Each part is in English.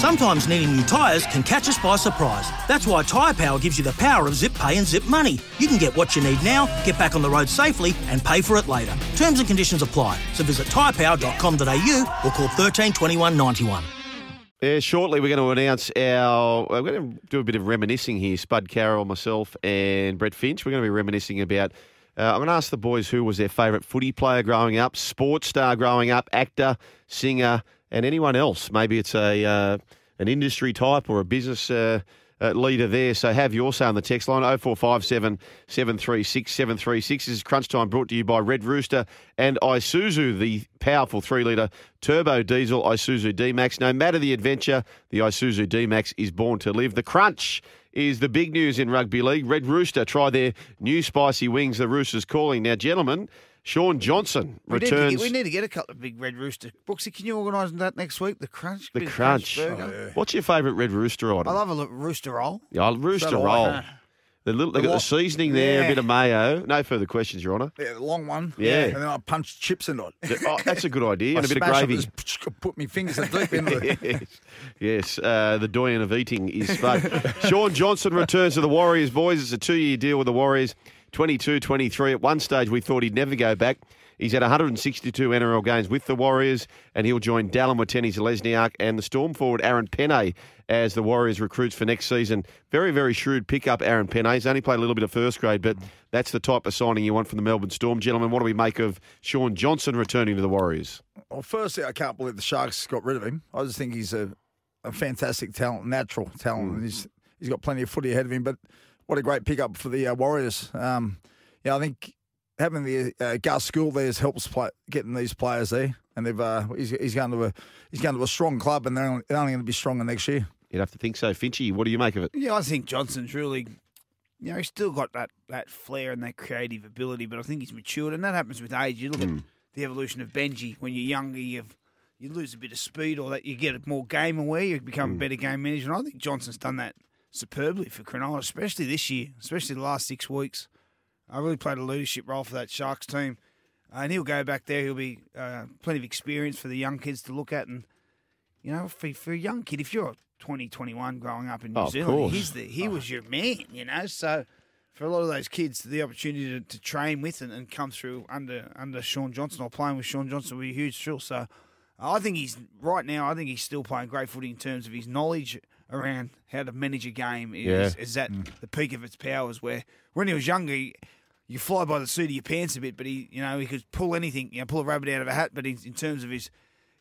Sometimes needing new tyres can catch us by surprise. That's why Tyre Power gives you the power of zip pay and zip money. You can get what you need now, get back on the road safely, and pay for it later. Terms and conditions apply. So visit tyrepower.com.au or call 13 21 91. Yeah, shortly we're going to announce our. We're going to do a bit of reminiscing here. Spud Carroll, myself, and Brett Finch. We're going to be reminiscing about. Uh, I'm going to ask the boys who was their favourite footy player growing up, sports star growing up, actor, singer, and anyone else. Maybe it's a uh, an industry type or a business uh, uh, leader there. So have your say on the text line 0457 736 736. This is Crunch Time brought to you by Red Rooster and Isuzu, the powerful 3 litre turbo diesel Isuzu D Max. No matter the adventure, the Isuzu D Max is born to live. The Crunch is the big news in rugby league. Red Rooster try their new spicy wings. The Roosters calling. Now, gentlemen, Shaun Johnson We need, returns. to get, we need to get a couple of big red rooster. Brooksy, can you organise that next week? The crunch. the of Crunch. burger. What's your favourite Red Rooster item? I love a rooster roll. Yeah, Rooster So roll. The little, they got the seasoning there, a bit of mayo. No further questions, Your Honour. Yeah, the long one. Yeah. And then I punch chips into it. Oh, that's a good idea. And a bit of it, gravy. just put my fingers deep into it. yes, yes uh, the doyen of eating is Spud. Shaun Johnson returns to the Warriors, boys. It's a two year deal with the Warriors, 22 23. At one stage, we thought he'd never go back. He's had 162 NRL games with the Warriors, and he'll join Dallin Watene-Zelezniak and the Storm forward Aaron Pene as the Warriors recruits for next season. Very, very shrewd pickup, Aaron Pene. He's only played a little bit of first grade, but that's the type of signing you want from the Melbourne Storm. Gentlemen, what do we make of Shaun Johnson returning to the Warriors? Well, firstly, I can't believe the Sharks got rid of him. I just think he's a, a fantastic talent, natural talent. and He's he's got plenty of footy ahead of him. But what a great pickup for the uh, Warriors. Um, yeah, I think having the uh, Gus School there has helps play, getting these players there, and they've uh, he's, he's going to a he's going to a strong club, and they're only, they're only going to be stronger next year. You'd have to think so. Finchy, what do you make of it? Yeah, I think Johnson's really, you know, he's still got that, that flair and that creative ability, but I think he's matured, and that happens with age. You look Hmm. at the evolution of Benji. When you're younger, you you lose a bit of speed, or that you get more game aware. You Hmm. become a better game manager. And I think Johnson's done that superbly for Cronulla, especially this year, especially the last six weeks. I really played a leadership role for that Sharks team, uh, and he'll go back there. He'll be uh, plenty of experience for the young kids to look at, and you know, for, for a young kid, if you're 20, 21 growing up in New Oh, Zealand, he's the, he was your man, you know. So for a lot of those kids, the opportunity to, to train with and, and come through under under Shaun Johnson or playing with Shaun Johnson will be a huge thrill. So I think he's right now. I think he's still playing great footy in terms of his knowledge around how to manage a game. Is, Yeah. is at the peak of its powers. Where when he was younger. He, you fly by the seat of your pants a bit, but he, you know, he could pull anything, you know, pull a rabbit out of a hat. But in, in terms of his,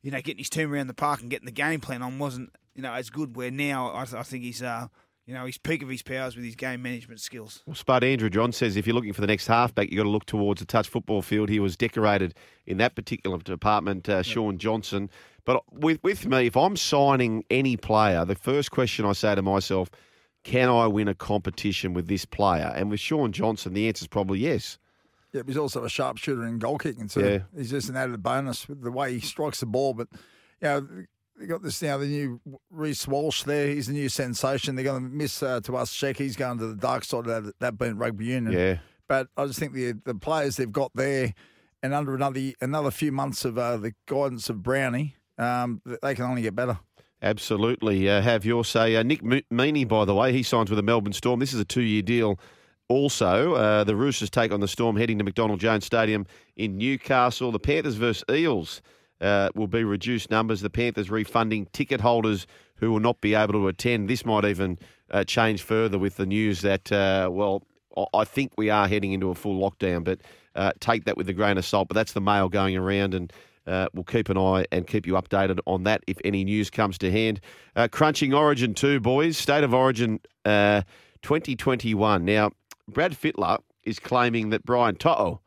you know, getting his team around the park and getting the game plan on wasn't, you know, as good. Where now I, I think he's, uh, you know, his peak of his powers with his game management skills. Well, Spud Andrew Johns says if you're looking for the next halfback, you've got to look towards the touch football field. He was decorated in that particular department, uh, Shaun Johnson. But with, with me, if I'm signing any player, the first question I say to myself, can I win a competition with this player? And with Shaun Johnson, the answer is probably yes. Yeah, but he's also a sharpshooter in goal kicking so Yeah. He's just an added bonus with the way he strikes the ball. But you know, they got this now. The new Reece Walsh there. He's the new sensation. They're going to miss uh, Tuivasa-Sheck. He's going to the dark side of that, that being rugby union. Yeah. But I just think the the players they've got there, and under another another few months of uh, the guidance of Brownie, um, they can only get better. Absolutely. Uh, have your say. Uh, Nick Meaney, by the way, he signs with the Melbourne Storm. This is a two year deal. Also, uh, the Roosters take on the Storm heading to McDonald Jones Stadium in Newcastle. The Panthers versus Eels uh, will be reduced numbers. The Panthers refunding ticket holders who will not be able to attend. This might even uh, change further with the news that, uh, well, I- think we are heading into a full lockdown, but uh, take that with a grain of salt. But that's the mail going around, and uh, we'll keep an eye and keep you updated on that if any news comes to hand. Uh, crunching Origin 2, boys. State of Origin uh, 2021. Now, Brad Fittler is claiming that Brian To'o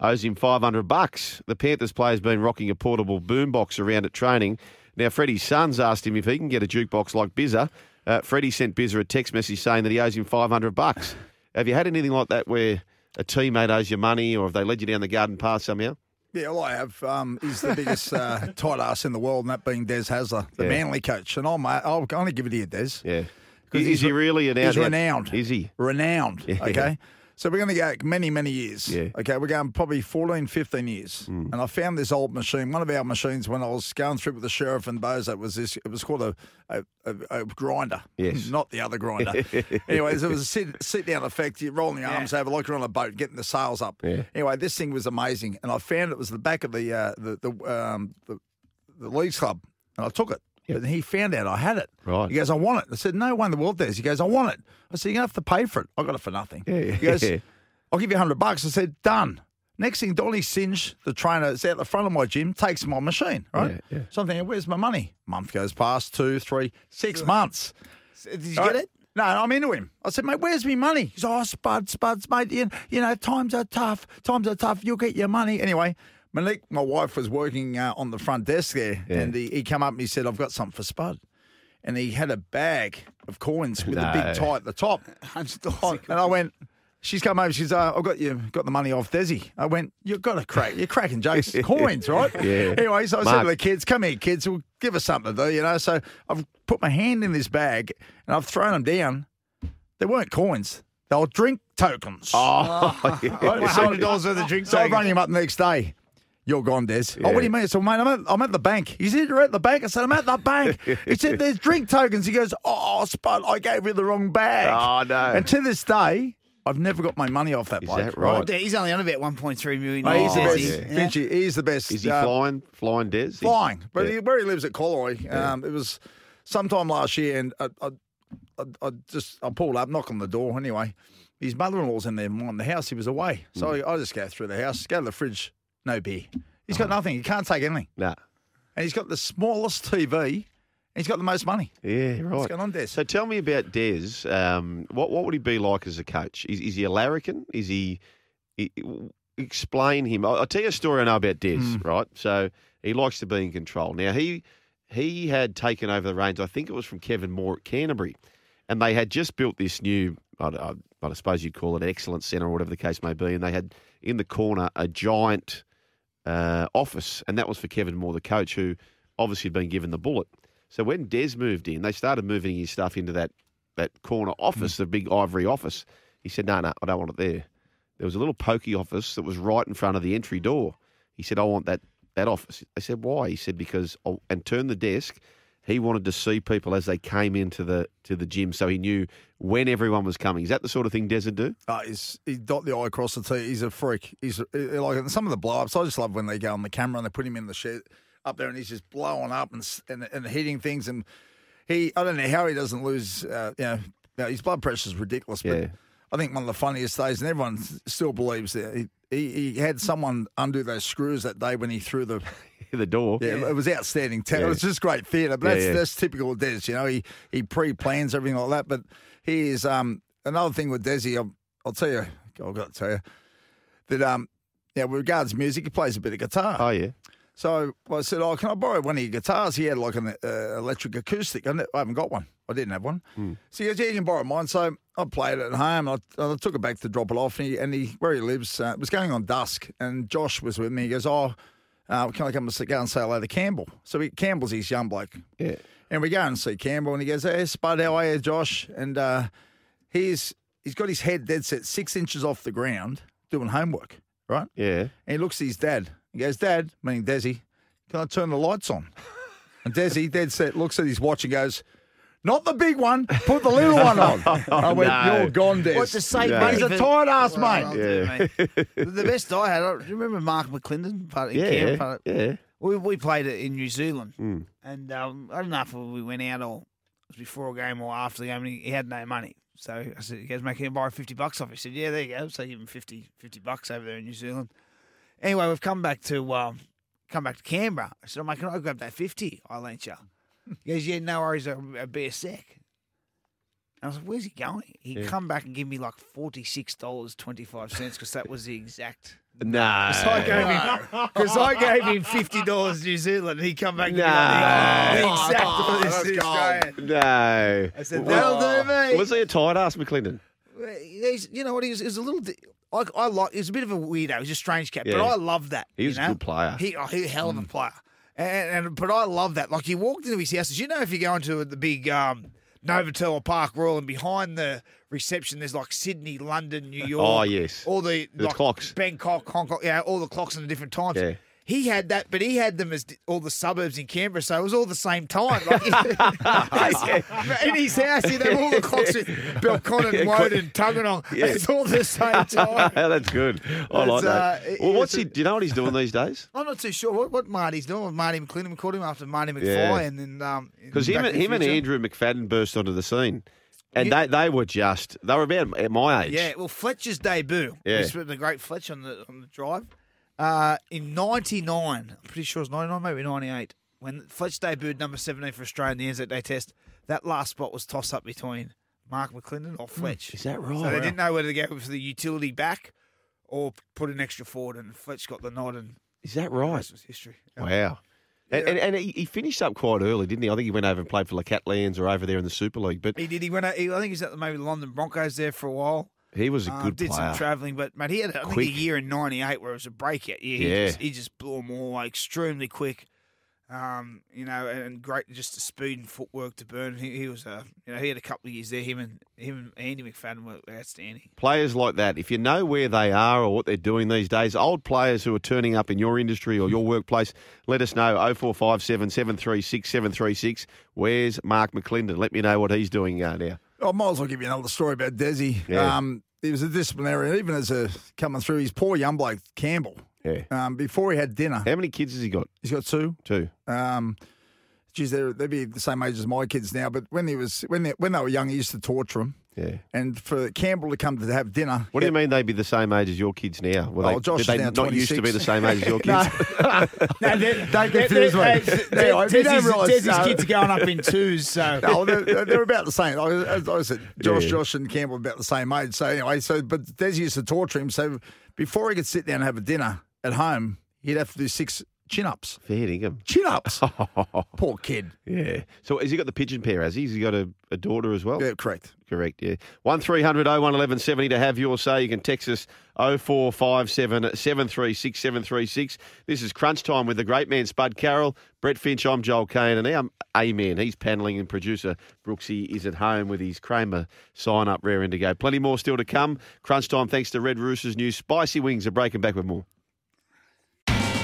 owes him 500 bucks. The Panthers player's been rocking a portable boombox around at training. Now, Freddie's sons asked him if he can get a jukebox like Bizza. Uh, Freddie sent Bizza a text message saying that he owes him 500 bucks. Have you had anything like that where a teammate owes you money or have they led you down the garden path somehow? Yeah, all I have um, is the biggest uh, tight ass in the world, and that being Des Hasler, the Yeah. Manly coach. And I'll, I'll only give it to you, Des. Yeah. Is, he's he really an He's out- renowned. Is he? Renowned. Yeah. Okay. So we're going to go many, many years. Yeah. Okay, we're going probably 14, 15 years. And I found this old machine, one of our machines, when I was going through with the sheriff and Bozo, it was this. It was called a a, a, a grinder. Yes. Not the other grinder. Anyways, it was a sit, sit down effect. You're rolling your arms over like you're on a boat, getting the sails up. Yeah. Anyway, this thing was amazing, and I found it was the back of the uh, the the, um, the the Leagues Club, and I took it. But he found out I had it. Right. He goes, I want it. I said, No one in the world does. He goes, I want it. I said, You're going to have to pay for it. I got it for nothing. Yeah. He goes, I'll give you 100 bucks. I said, Done. Next thing, Donny Singe, the trainer, is out the front of my gym, takes my machine, right? Yeah, yeah. So I'm thinking, Where's my money? Month goes past, two, three, six months. Did you Right? get it? No, I'm into him. I said, mate, where's me money? He's, oh, spuds, spuds, mate. You, you know, times are tough. Times are tough. You'll get your money. Anyway, Malik, my wife, was working uh, on the front desk there, Yeah. and he, he came up and he said, I've got something for Spud. And he had a bag of coins with a big tie at the top. Hundred dollars. and I went, she's come over, she's, uh, I've got you, got the money off Desi. I went, you've got to crack, you're cracking jokes, coins, right? Yeah. Anyway, so I said to the kids, come here, kids, we'll give us something to do, you know? So I've put my hand in this bag and I've thrown them down. They weren't coins. They were drink tokens. Oh, yeah. Right? So- hundred dollars worth of drink. so I tokens. rang him up the next day. You're gone, Des. Oh, what do you mean? So, mate, I'm at, I'm at the bank. He said, You're at the bank. I said, I'm at the bank. he said, There's drink tokens. He goes, Oh, Spud, I gave you the wrong bag. Oh, no. And to this day, I've never got my money off that Is bloke. that right? Yeah, He's only on about one point three million. Mate, he's the Oh, best. He's- yeah. Finchie, he's the best. Is he uh, flying? Flying, Des? Flying. But Yeah. he, where he lives at Collaroy, um, it was sometime last year, and I, I, I, I just I pulled up, knock on the door. Anyway, his mother-in-law's in there in the house. He was away, so Mm. I just go through the house, go to the fridge, no beer. He's got Oh. nothing. He can't take anything, Nah. and he's got the smallest TV. He's got the most money. Yeah, right. What's going on, Des? So tell me about Des. Um, what what would he be like as a coach? Is, is he a larrikin? Is he, he- Explain him. I'll, I'll tell you a story I know about Des. Hmm. Right. So he likes to be in control. Now he he had taken over the reins. I think it was from Kevin Moore at Canterbury, and they had just built this new. I, I, I suppose you'd call it an excellence centre or whatever the case may be. And they had in the corner a giant uh, office, and that was for Kevin Moore, the coach, who obviously had been given the bullet. So when Des moved in, they started moving his stuff into that that corner office, the big ivory office. He said, "No, no, I don't want it there." There was a little pokey office that was right in front of the entry door. He said, "I want that that office." They said, "Why?" He said, "Because oh, and turn the desk." He wanted to see people as they came into the to the gym, so he knew when everyone was coming. Is that the sort of thing Des would do? Uh, he's he dot the I across the T. He's a freak. He's uh, like some of the blow ups. I just love when they go on the camera and they put him in the shed up there and he's just blowing up and and, and hitting things. And he, I don't know how he doesn't lose. Uh, you know, his blood pressure is ridiculous. But Yeah. I think one of the funniest days, and everyone still believes that he, he, he had someone undo those screws that day when he threw the. the door. Yeah, it was outstanding. Yeah. It was just great theatre. But that's yeah. that's typical of Des. You know, he he pre-plans everything like that. But he is um another thing with Desi. I'll, I'll tell you. I've got to tell you that um yeah, with regards to music, he plays a bit of guitar. Oh yeah. So I said, "Oh, can I borrow one of your guitars?" He had like an uh, electric acoustic. I, ne- I haven't got one. I didn't have one. So he goes, "Yeah, you can borrow mine." So I played it at home. I, I took it back to drop it off, and he, and he where he lives uh, it was going on dusk, and Josh was with me. He goes, "Oh, uh, can I come and sit, go and say hello to Campbell?" So he, Campbell's his young bloke, Yeah. and we go and see Campbell, and he goes, "Hey, Spud, how are you, Josh?" And uh, he's he's got his head dead set six inches off the ground doing homework, right? Yeah. And he looks at his dad. He goes, Dad, meaning Desi, can I turn the lights on? And Desi, dead set, looks at his watch and goes, Not the big one, put the little one on. I went, no. You're gone, Des. What to save No. money? He's a for- tired ass, Well, mate. I'll do it, mate. the best I had. I- Do you remember Mark McLinden? Part in Yeah. camp, part- Yeah. We, we played it in New Zealand, and um, I don't know if we went out or it was before a game or after the game. And he, he had no money, so I said, "You guys make him borrow fifty bucks off." He said, "Yeah, there you go." So I give him 50, 50 bucks over there in New Zealand. Anyway, we've come back to um, come back to Canberra. I said, "Oh, mate, can I grab that fifty I lent you?" He goes, "Yeah, no worries. I'll, I'll be a sec." And I was like, "Where's he going?" He would come back and give me like forty six dollars twenty five cents because that was the exact. No. So I gave him because I gave him fifty dollars New Zealand. and He come back and No. give me the exact Oh, this that's Australian. No. I said that'll do me. Was he a tight ass, McLinden? He's, you know what? He was, he was a little. di- I, I like. He's a bit of a weirdo. He's a strange cat, but Yeah. I love that. He was you a know? good player. He, oh, he a hell of a mm. player. And, and but I love that. Like he walked into his house. You know, if you go into the big um Novotel Park Royal, and behind the reception, there's like Sydney, London, New York. Oh, yes. all the, The like, clocks. Bangkok, Hong Kong, yeah, all the clocks in the different times. Yeah. He had that, but he had them as all the suburbs in Canberra, so it was all the same time. Like, in his house, he'd have all the clocks in Belconnen, Woden, Tuggeranong. Yeah. It's all the same time. That's good. I like that. uh, well, what's he? Do you know what he's doing these days? I'm not too sure what, what Marty's doing. Marty McLinden called him after Marty McFly, Yeah. and then um, Because Back him, and him and Andrew McFadden burst onto the scene, and Yeah. they, they were just they were about at my age. Yeah, well, Fletcher's debut. Yeah. We the great Fletcher on the on the drive. Uh, in '99, I'm pretty sure it was '99, maybe '98, when Fletch debuted number 17 for Australia in the Anzac Day Test. That last spot was tossed up between Mark McLinden or Fletch. Is that right? So they didn't know whether to go for the utility back or put an extra forward, and Fletch got the nod, and Is that right? rest was history. Wow. And, and, and he, he finished up quite early, didn't he? I think he went over and played for the Catalans or over there in the Super League. But He did. He went. Out, he, I think he's at the maybe the London Broncos there for a while. He was a Um, good did player. some travelling, but mate, he had I think a year in '98 where it was a breakout year. He Yeah. just, he just blew them all away, extremely quick. Um, you know, and great just the speed and footwork to burn. He, he was a, you know, he had a couple of years there. Him and him and Andy McFadden were outstanding. players like that, if you know where they are or what they're doing these days, old players who are turning up in your industry or your workplace, let us know 0457 736 736. Where's Mark McLinden? Let me know what he's doing uh, now. I might as well give you another story about Desi. Yeah. Um, he was a disciplinarian, even as a coming through. His poor young bloke Campbell. Yeah. Um, before he had dinner, How many kids has he got? he's got two. Two. Um, geez, they'd be the same age as my kids now. But when he was when they, when they were young, he used to torture them. Yeah. And for Campbell to come to have dinner, What do you mean they'd be the same age as your kids now? Were Oh, they, Josh did they is now not used to be the same age as your kids? No, they're, Don't confuse me. Anyway, if you don't realise, uh, kids are going up in twos, so No, they're, they're about the same. Like, As I said, Josh, Yeah. Josh, and Campbell are about the same age. So anyway, so but Des used to torture him. So before he could sit down and have a dinner at home, he'd have to do six chin ups. Fair. Chin ups. Poor kid. Yeah. So has he got the pigeon pair, has he? Has he got a, a daughter as well? Yeah, correct. Correct, yeah. 1300 01 1170 to have your say. You can text us 0457 736 736. This is Crunch Time with the great man Spud Carroll, Brett Finch, I'm Joel Caine, and our Amen. He's panelling and producer Brooksy is at home with his Kramer sign up raring to go. Plenty more still to come. Crunch Time thanks to Red Rooster's new spicy wings are breaking back with more.